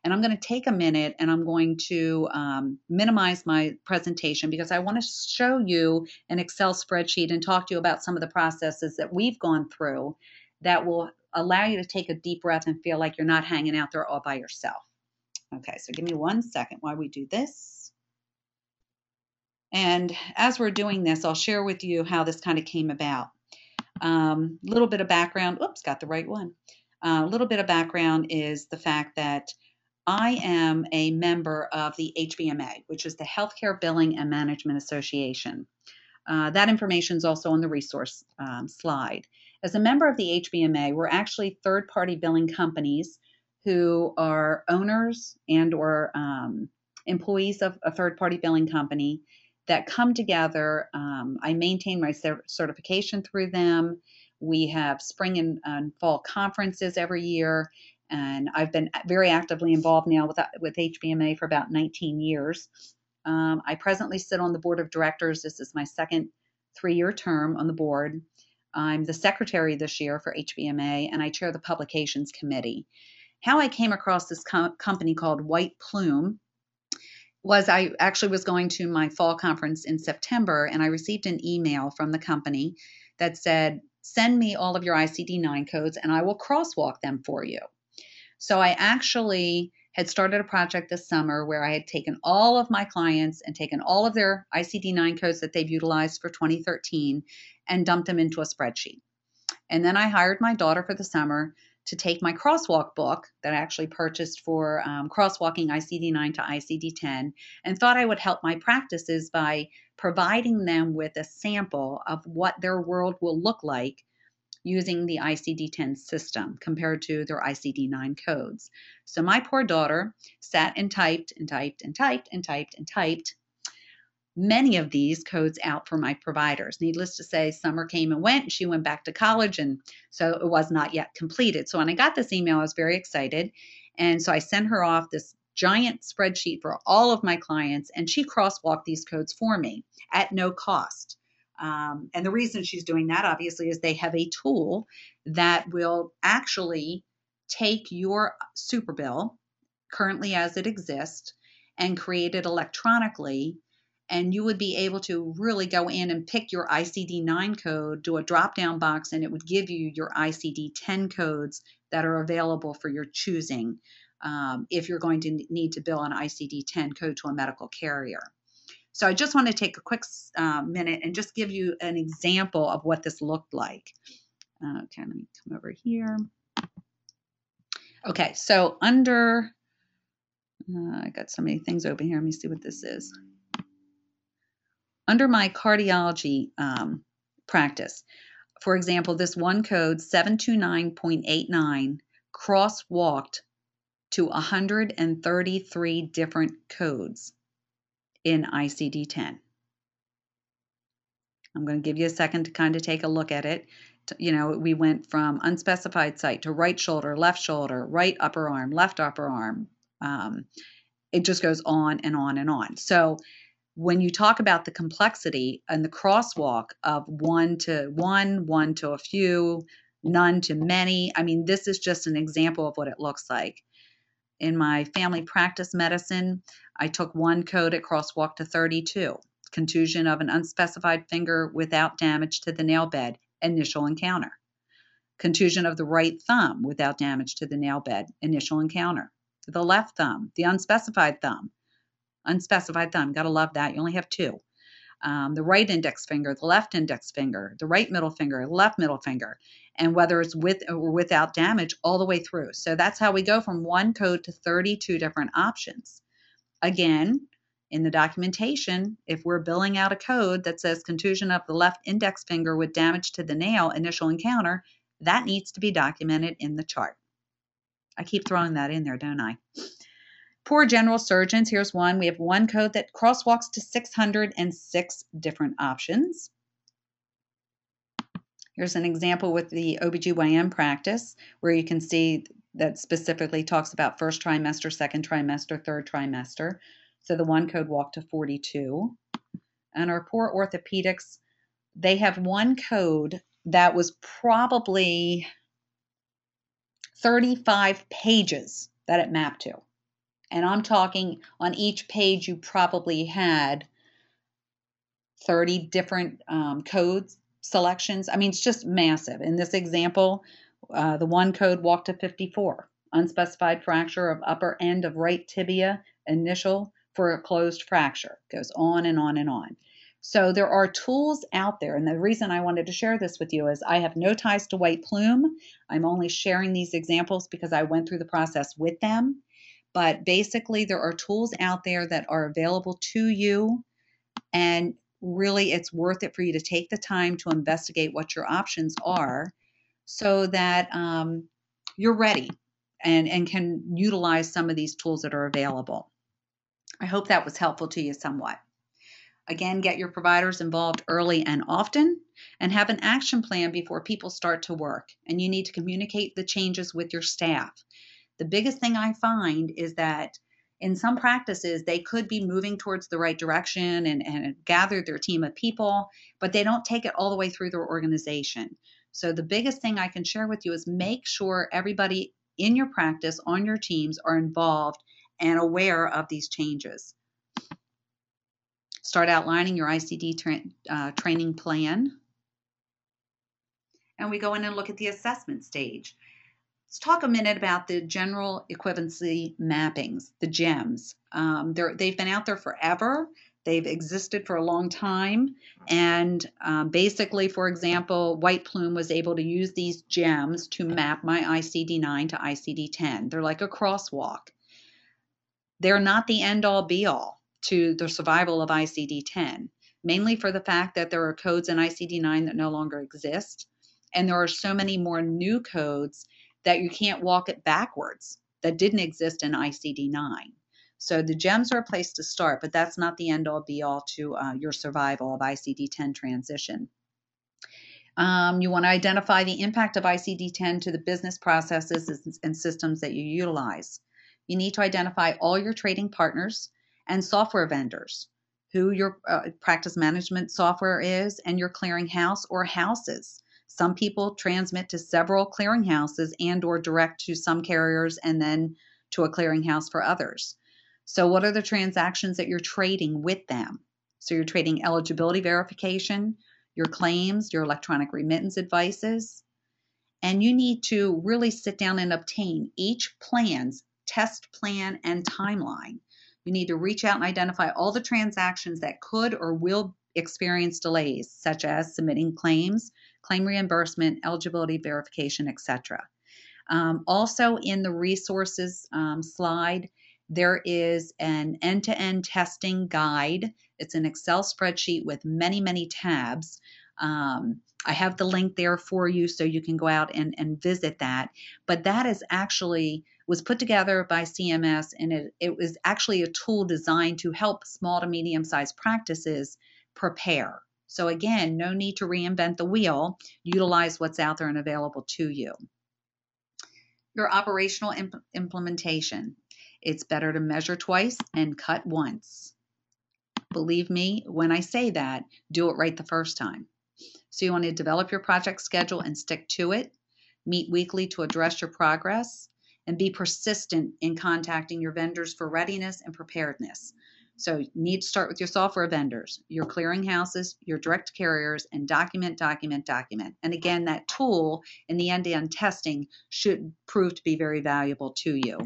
And I'm going to take a minute and I'm going to um, minimize my presentation because I want to show you an Excel spreadsheet and talk to you about some of the processes that we've gone through that will allow you to take a deep breath and feel like you're not hanging out there all by yourself. Okay, so give me one second while we do this. And as we're doing this, I'll share with you how this kind of came about. A um, little bit of background. Oops, got the right one. A uh, little bit of background is the fact that I am a member of the HBMA, which is the Healthcare Billing and Management Association. Uh, that information is also on the resource um, slide. As a member of the HBMA, we're actually third-party billing companies who are owners and or um, employees of a third-party billing company that come together. Um, I maintain my certification through them. We have spring and, and, fall conferences every year, and I've been very actively involved now with, with HBMA for about 19 years. Um, I presently sit on the board of directors. This is my second three year term on the board. I'm the secretary this year for HBMA, and I chair the publications committee. How I came across this com- company called White Plume was I actually was going to my fall conference in September and I received an email from the company that said, send me all of your ICD 9 codes and I will crosswalk them for you. So I actually had started a project this summer where I had taken all of my clients and taken all of their ICD 9 codes that they've utilized for 2013 and dumped them into a spreadsheet. And then I hired my daughter for the summer to take my crosswalk book that I actually purchased for um, crosswalking ICD 9 to ICD 10 and thought I would help my practices by providing them with a sample of what their world will look like using the ICD 10 system compared to their ICD 9 codes. So my poor daughter sat and typed and typed and typed and typed and typed many of these codes out for my providers. Needless to say, summer came and went. She went back to college, and so it was not yet completed. So when I got this email, I was very excited. And so I sent her off this giant spreadsheet for all of my clients, and she crosswalked these codes for me at no cost. Um, and the reason she's doing that, obviously, is they have a tool that will actually take your super bill currently as it exists and create it electronically and you would be able to really go in and pick your ICD 9 code, do a drop down box, and it would give you your ICD 10 codes that are available for your choosing um, if you're going to need to bill an ICD 10 code to a medical carrier. So I just want to take a quick uh, minute and just give you an example of what this looked like. Uh, okay, let me come over here. Okay, so under, uh, I got so many things open here. Let me see what this is under my cardiology um, practice, for example, this one code 729.89 crosswalked to 133 different codes in ICD 10. I'm going to give you a second to kind of take a look at it. You know, we went from unspecified site to right shoulder, left shoulder, right upper arm, left upper arm. Um, it just goes on and on and on. So when you talk about the complexity and the crosswalk of one to one, one to a few, none to many, I mean, this is just an example of what it looks like. In my family practice medicine, I took one code at crosswalk to 32, contusion of an unspecified finger without damage to the nail bed, initial encounter. Contusion of the right thumb without damage to the nail bed, initial encounter. The left thumb, the unspecified thumb, unspecified thumb. Got to love that. You only have two. Um, the right index finger, the left index finger, the right middle finger, left middle finger, and whether it's with or without damage all the way through. So that's how we go from one code to 32 different options. Again, in the documentation, if we're billing out a code that says contusion of the left index finger with damage to the nail, initial encounter, that needs to be documented in the chart. I keep throwing that in there, don't I? Poor general surgeons, here's one. We have one code that crosswalks to 606 different options. Here's an example with the OBGYN practice where you can see that specifically talks about first trimester, second trimester, third trimester. So the one code walked to 42. And our poor orthopedics, they have one code that was probably 35 pages that it mapped to. And I'm talking on each page, you probably had 30 different um, codes selections. I mean, it's just massive. In this example, uh, the one code walked to 54, unspecified fracture of upper end of right tibia, initial for a closed fracture. Goes on and on and on. So there are tools out there. And the reason I wanted to share this with you is I have no ties to White Plume. I'm only sharing these examples because I went through the process with them. But basically, there are tools out there that are available to you. And really, it's worth it for you to take the time to investigate what your options are so that um, you're ready and, and can utilize some of these tools that are available. I hope that was helpful to you somewhat. Again, get your providers involved early and often, and have an action plan before people start to work. And you need to communicate the changes with your staff the biggest thing I find is that in some practices, they could be moving towards the right direction and, and gather their team of people, but they don't take it all the way through their organization. So, the biggest thing I can share with you is make sure everybody in your practice, on your teams, are involved and aware of these changes. Start outlining your ICD tra- uh, training plan. And we go in and look at the assessment stage. Let's talk a minute about the general equivalency mappings, the GEMS. Um, they've been out there forever. They've existed for a long time. And um, basically, for example, White Plume was able to use these GEMS to map my ICD 9 to ICD 10. They're like a crosswalk. They're not the end all be all to the survival of ICD 10, mainly for the fact that there are codes in ICD 9 that no longer exist And there are so many more new codes that you can't walk it backwards that didn't exist in ICD 9. So the GEMS are a place to start, but that's not the end all be all to uh, your survival of ICD 10 transition. Um, you want to identify the impact of ICD 10 to the business processes and systems that you utilize. You need to identify all your trading partners and software vendors, who your uh, practice management software is, and your clearinghouse or houses. Some people transmit to several clearinghouses and or direct to some carriers and then to a clearinghouse for others. So what are the transactions that you're trading with them? So you're trading eligibility verification, your claims, your electronic remittance advices, and you need to really sit down and obtain each plan's test plan and timeline. You need to reach out and identify all the transactions that could or will experience delays, such as submitting claims, claim reimbursement, eligibility verification, etc. Um, also, in the resources um, slide, there is an end to end testing guide. It's an Excel spreadsheet with many, many tabs. Um, I have the link there for you so you can go out and, and visit that. But that is actually was put together by CMS and it, it was actually a tool designed to help small to medium sized practices prepare. So again, no need to reinvent the wheel. Utilize what's out there and available to you. Your operational imp- implementation. It's better to measure twice and cut once. Believe me when I say that, do it right the first time. So you want to develop your project schedule and stick to it. Meet weekly to address your progress and be persistent in contacting your vendors for readiness and preparedness. So you need to start with your software vendors, your clearinghouses, your direct carriers, and document, document, document. And again, that tool in the end-to-end testing should prove to be very valuable to you.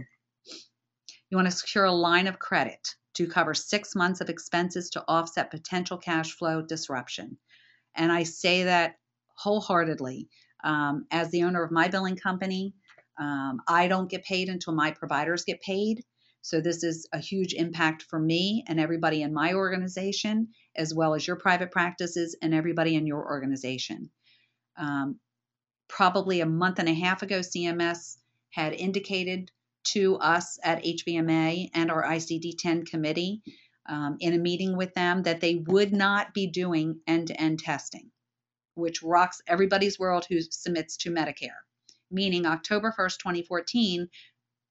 You want to secure a line of credit to cover six months of expenses to offset potential cash flow disruption. And I say that wholeheartedly. Um, as the owner of my billing company, um, I don't get paid until my providers get paid. So this is a huge impact for me and everybody in my organization, as well as your private practices and everybody in your organization. Um, probably a month and a half ago, CMS had indicated to us at HBMA and our ICD 10 committee um, in a meeting with them that they would not be doing end to end testing, which rocks everybody's world who submits to Medicare. Meaning, October 1st, 2014,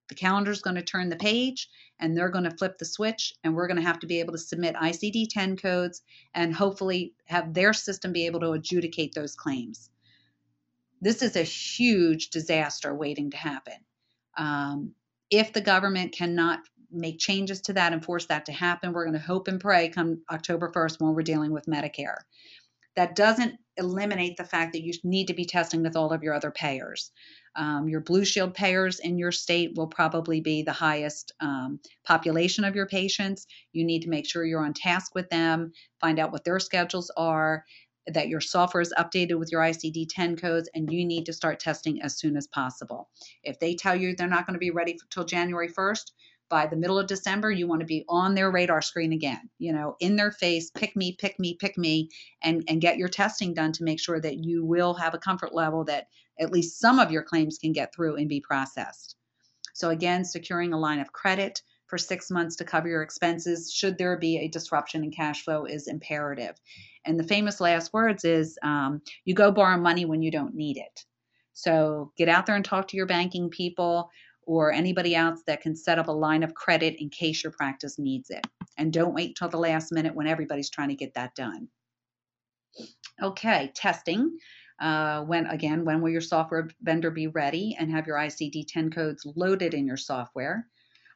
the calendar is going to turn the page and they're going to flip the switch, and we're going to have to be able to submit ICD 10 codes and hopefully have their system be able to adjudicate those claims. This is a huge disaster waiting to happen. Um, if the government cannot make changes to that and force that to happen, we're going to hope and pray come October 1st when we're dealing with Medicare. That doesn't eliminate the fact that you need to be testing with all of your other payers. Um, your Blue Shield payers in your state will probably be the highest um, population of your patients. You need to make sure you're on task with them, find out what their schedules are, that your software is updated with your ICD 10 codes, and you need to start testing as soon as possible. If they tell you they're not going to be ready until January 1st, by the middle of December, you want to be on their radar screen again, you know, in their face, pick me, pick me, pick me, and, and get your testing done to make sure that you will have a comfort level that at least some of your claims can get through and be processed. So, again, securing a line of credit for six months to cover your expenses should there be a disruption in cash flow is imperative. And the famous last words is um, you go borrow money when you don't need it. So get out there and talk to your banking people or anybody else that can set up a line of credit in case your practice needs it. And don't wait till the last minute when everybody's trying to get that done. Okay, testing. Uh, when again, when will your software vendor be ready and have your ICD 10 codes loaded in your software?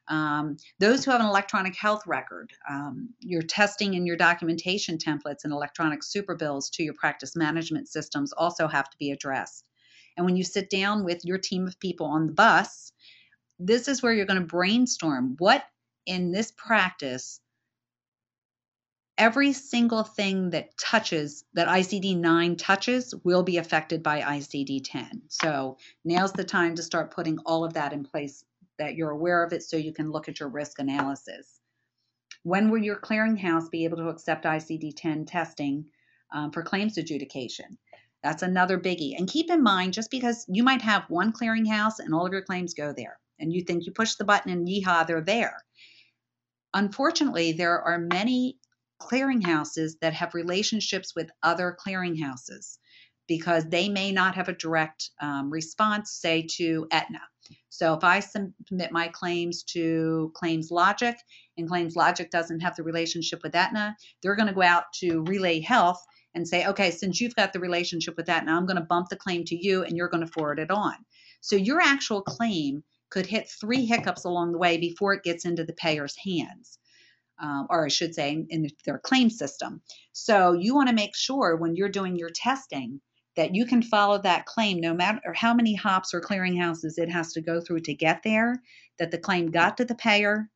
Um, those who have an electronic health record, um, your testing and your documentation templates and electronic super bills to your practice management systems also have to be addressed. And when you sit down with your team of people on the bus, this is where you're going to brainstorm what in this practice every single thing that touches that ICD 9 touches will be affected by ICD 10. So now's the time to start putting all of that in place that you're aware of it so you can look at your risk analysis. When will your clearinghouse be able to accept ICD 10 testing um, for claims adjudication? That's another biggie. And keep in mind, just because you might have one clearinghouse and all of your claims go there, and you think you push the button and yeehaw, they're there. Unfortunately, there are many clearinghouses that have relationships with other clearinghouses because they may not have a direct um, response, say, to Aetna. So if I submit my claims to Claims Logic and Claims Logic doesn't have the relationship with Aetna, they're going to go out to Relay Health and say, okay, since you've got the relationship with now I'm going to bump the claim to you and you're going to forward it on. So your actual claim could hit three hiccups along the way before it gets into the payer's hands. Um, or I should say, in their claim system. So you want to make sure when you're doing your testing that you can follow that claim no matter how many hops or clearinghouses it has to go through to get there, that the claim got to the payer,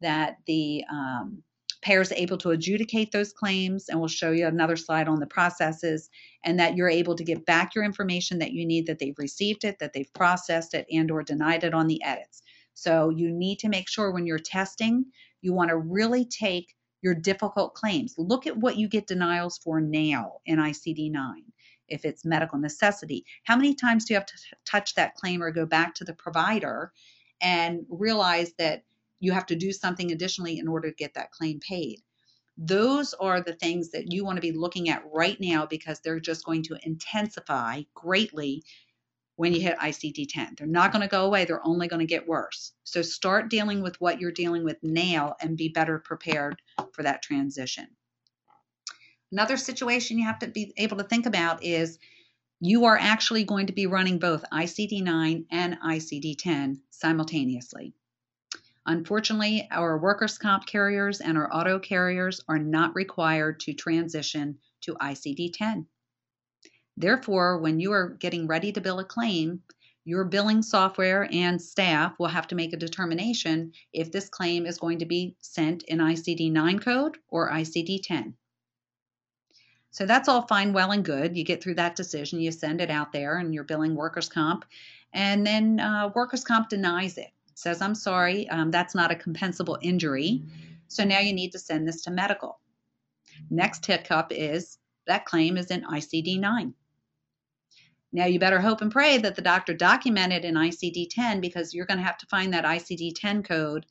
that the um, payer is able to adjudicate those claims, and we'll show you another slide on the processes, and that you're able to get back your information that you need, that they've received it, that they've processed it, and or denied it on the edits. So you need to make sure when you're testing, you want to really take your difficult claims. Look at what you get denials for now in ICD 9. If it's medical necessity, how many times do you have to touch that claim or go back to the provider and realize that you have to do something additionally in order to get that claim paid. Those are the things that you want to be looking at right now because they're just going to intensify greatly when you hit ICD 10. They're not going to go away, they're only going to get worse. So start dealing with what you're dealing with now and be better prepared for that transition. Another situation you have to be able to think about is you are actually going to be running both ICD 9 and ICD 10 simultaneously. Unfortunately, our workers' comp carriers and our auto carriers are not required to transition to ICD 10. Therefore, when you are getting ready to bill a claim, your billing software and staff will have to make a determination if this claim is going to be sent in ICD 9 code or ICD 10. So that's all fine, well, and good. You get through that decision, you send it out there, and you're billing workers' comp, and then uh, workers' comp denies it says, I'm sorry, um, that's not a compensable injury. So now you need to send this to medical. Next hiccup is that claim is in ICD 9. Now you better hope and pray that the doctor documented in ICD 10 because you're going to have to find that ICD 10 code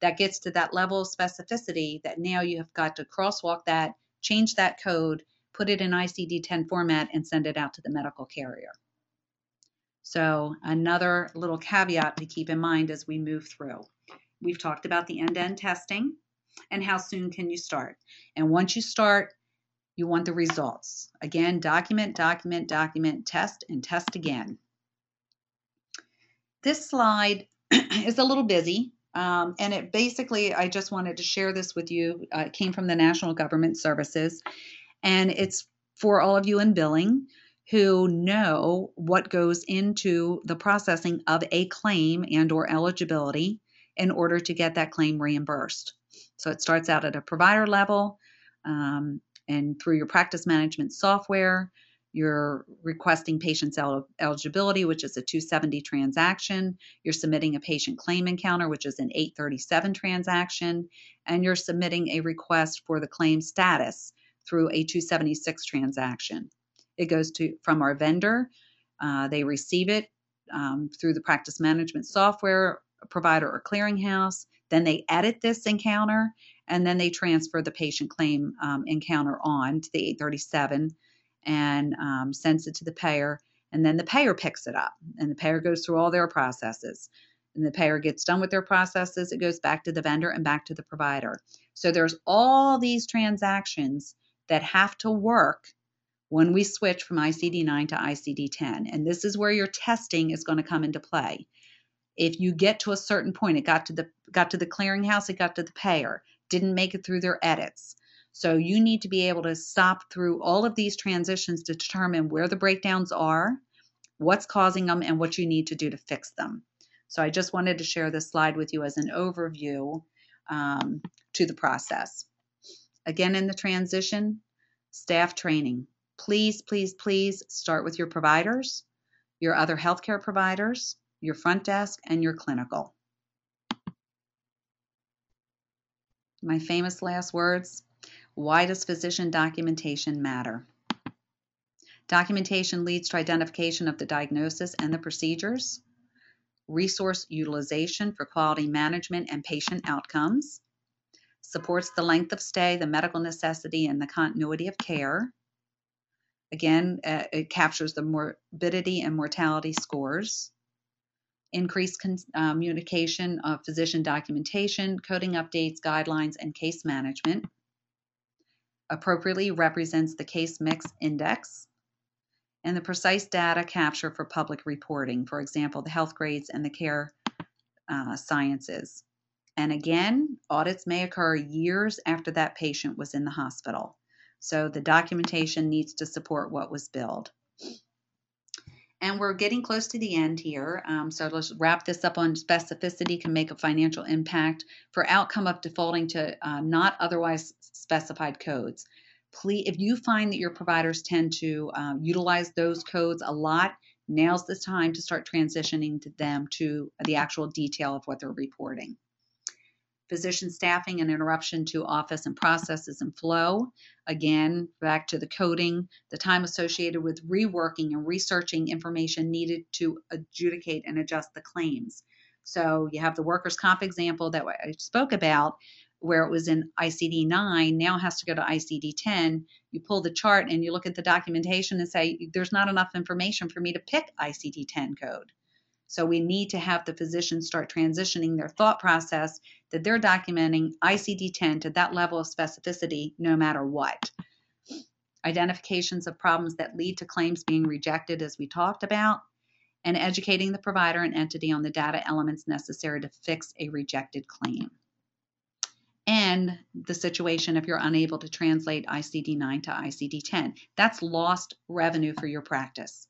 that gets to that level of specificity that now you have got to crosswalk that, change that code, put it in ICD 10 format, and send it out to the medical carrier. So another little caveat to keep in mind as we move through. We've talked about the end-to-end testing and how soon can you start. And once you start, you want the results. Again, document, document, document, test, and test again. This slide is a little busy, um, and it basically, I just wanted to share this with you. Uh, it came from the National Government Services, and it's for all of you in billing who know what goes into the processing of a claim and or eligibility in order to get that claim reimbursed. So it starts out at a provider level um, and through your practice management software, you're requesting patient's el- eligibility, which is a 270 transaction. You're submitting a patient claim encounter, which is an 837 transaction. And you're submitting a request for the claim status through a 276 transaction. It goes to from our vendor. Uh, they receive it um, through the practice management software provider or clearinghouse. Then they edit this encounter and then they transfer the patient claim um, encounter on to the 837 and um, sends it to the payer. And then the payer picks it up and the payer goes through all their processes. And the payer gets done with their processes, it goes back to the vendor and back to the provider. So there's all these transactions that have to work when we switch from ICD 9 to ICD 10. And this is where your testing is going to come into play. If you get to a certain point, it got to the got to the clearinghouse, it got to the payer, didn't make it through their edits. So you need to be able to stop through all of these transitions to determine where the breakdowns are, what's causing them, and what you need to do to fix them. So I just wanted to share this slide with you as an overview um, to the process. Again, in the transition, staff training please, please, please start with your providers, your other healthcare providers, your front desk, and your clinical. My famous last words why does physician documentation matter? Documentation leads to identification of the diagnosis and the procedures. Resource utilization for quality management and patient outcomes. Supports the length of stay, the medical necessity, and the continuity of care. Again, uh, it captures the morbidity and mortality scores. Increased con- uh, communication of physician documentation, coding updates, guidelines, and case management. Appropriately represents the case mix index and the precise data capture for public reporting, for example, the health grades and the care uh, sciences. And again, audits may occur years after that patient was in the hospital. So the documentation needs to support what was billed. And we're getting close to the end here. Um, so let's wrap this up on specificity can make a financial impact for outcome of defaulting to uh, not otherwise specified codes please, if you find that your providers tend to um, utilize those codes a lot, now's the time to start transitioning to them to the actual detail of what they're reporting. Physician staffing and interruption to office and processes and flow. Again, back to the coding, the time associated with reworking and researching information needed to adjudicate and adjust the claims. So you have the workers' comp example that I spoke about where it was in ICD 9 now has to go to ICD 10. You pull the chart and you look at the documentation and say, there's not enough information for me to pick ICD 10 code. So we need to have the physicians start transitioning their thought process that they're documenting ICD 10 to that level of specificity no matter what. Identifications of problems that lead to claims being rejected, as we talked about, and educating the provider and entity on the data elements necessary to fix a rejected claim and the situation if you're unable to translate ICD 9 to ICD 10. That's lost revenue for your practice.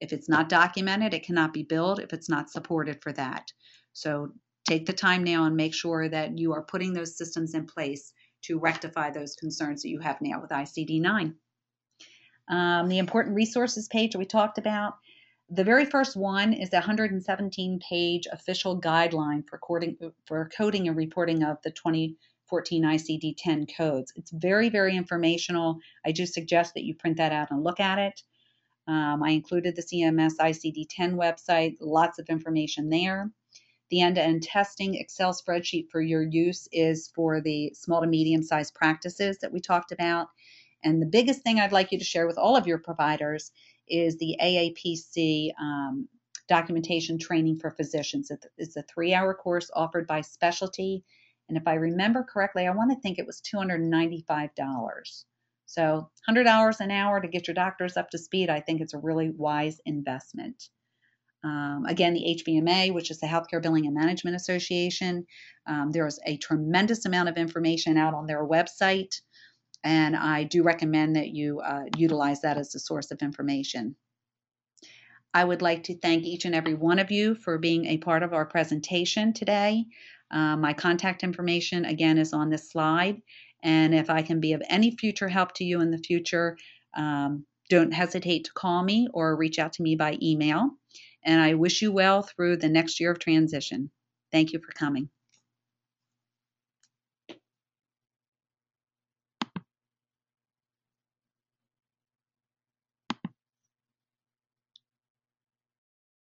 If it's not documented, it cannot be billed if it's not supported for that. So take the time now and make sure that you are putting those systems in place to rectify those concerns that you have now with ICD 9. Um, the important resources page we talked about. The very first one is a 117 page official guideline for, coding, for coding and reporting of the 2014 ICD 10 codes. It's very, very informational. I do suggest that you print that out and look at it. Um, I included the CMS ICD 10 website, lots of information there. The end to end testing Excel spreadsheet for your use is for the small to medium sized practices that we talked about. And the biggest thing I'd like you to share with all of your providers is the AAPC um, documentation training for physicians. It's a three hour course offered by specialty. And if I remember correctly, I want to think it was $295. So $100 an hour to get your doctors up to speed, I think it's a really wise investment. Um, again, the HBMA, which is the Healthcare Billing and Management Association, um, there is a tremendous amount of information out on their website and I do recommend that you uh, utilize that as a source of information. I would like to thank each and every one of you for being a part of our presentation today. Uh, my contact information again is on this slide, and if I can be of any future help to you in the future, um, don't hesitate to call me or reach out to me by email. And I wish you well through the next year of transition. Thank you for coming.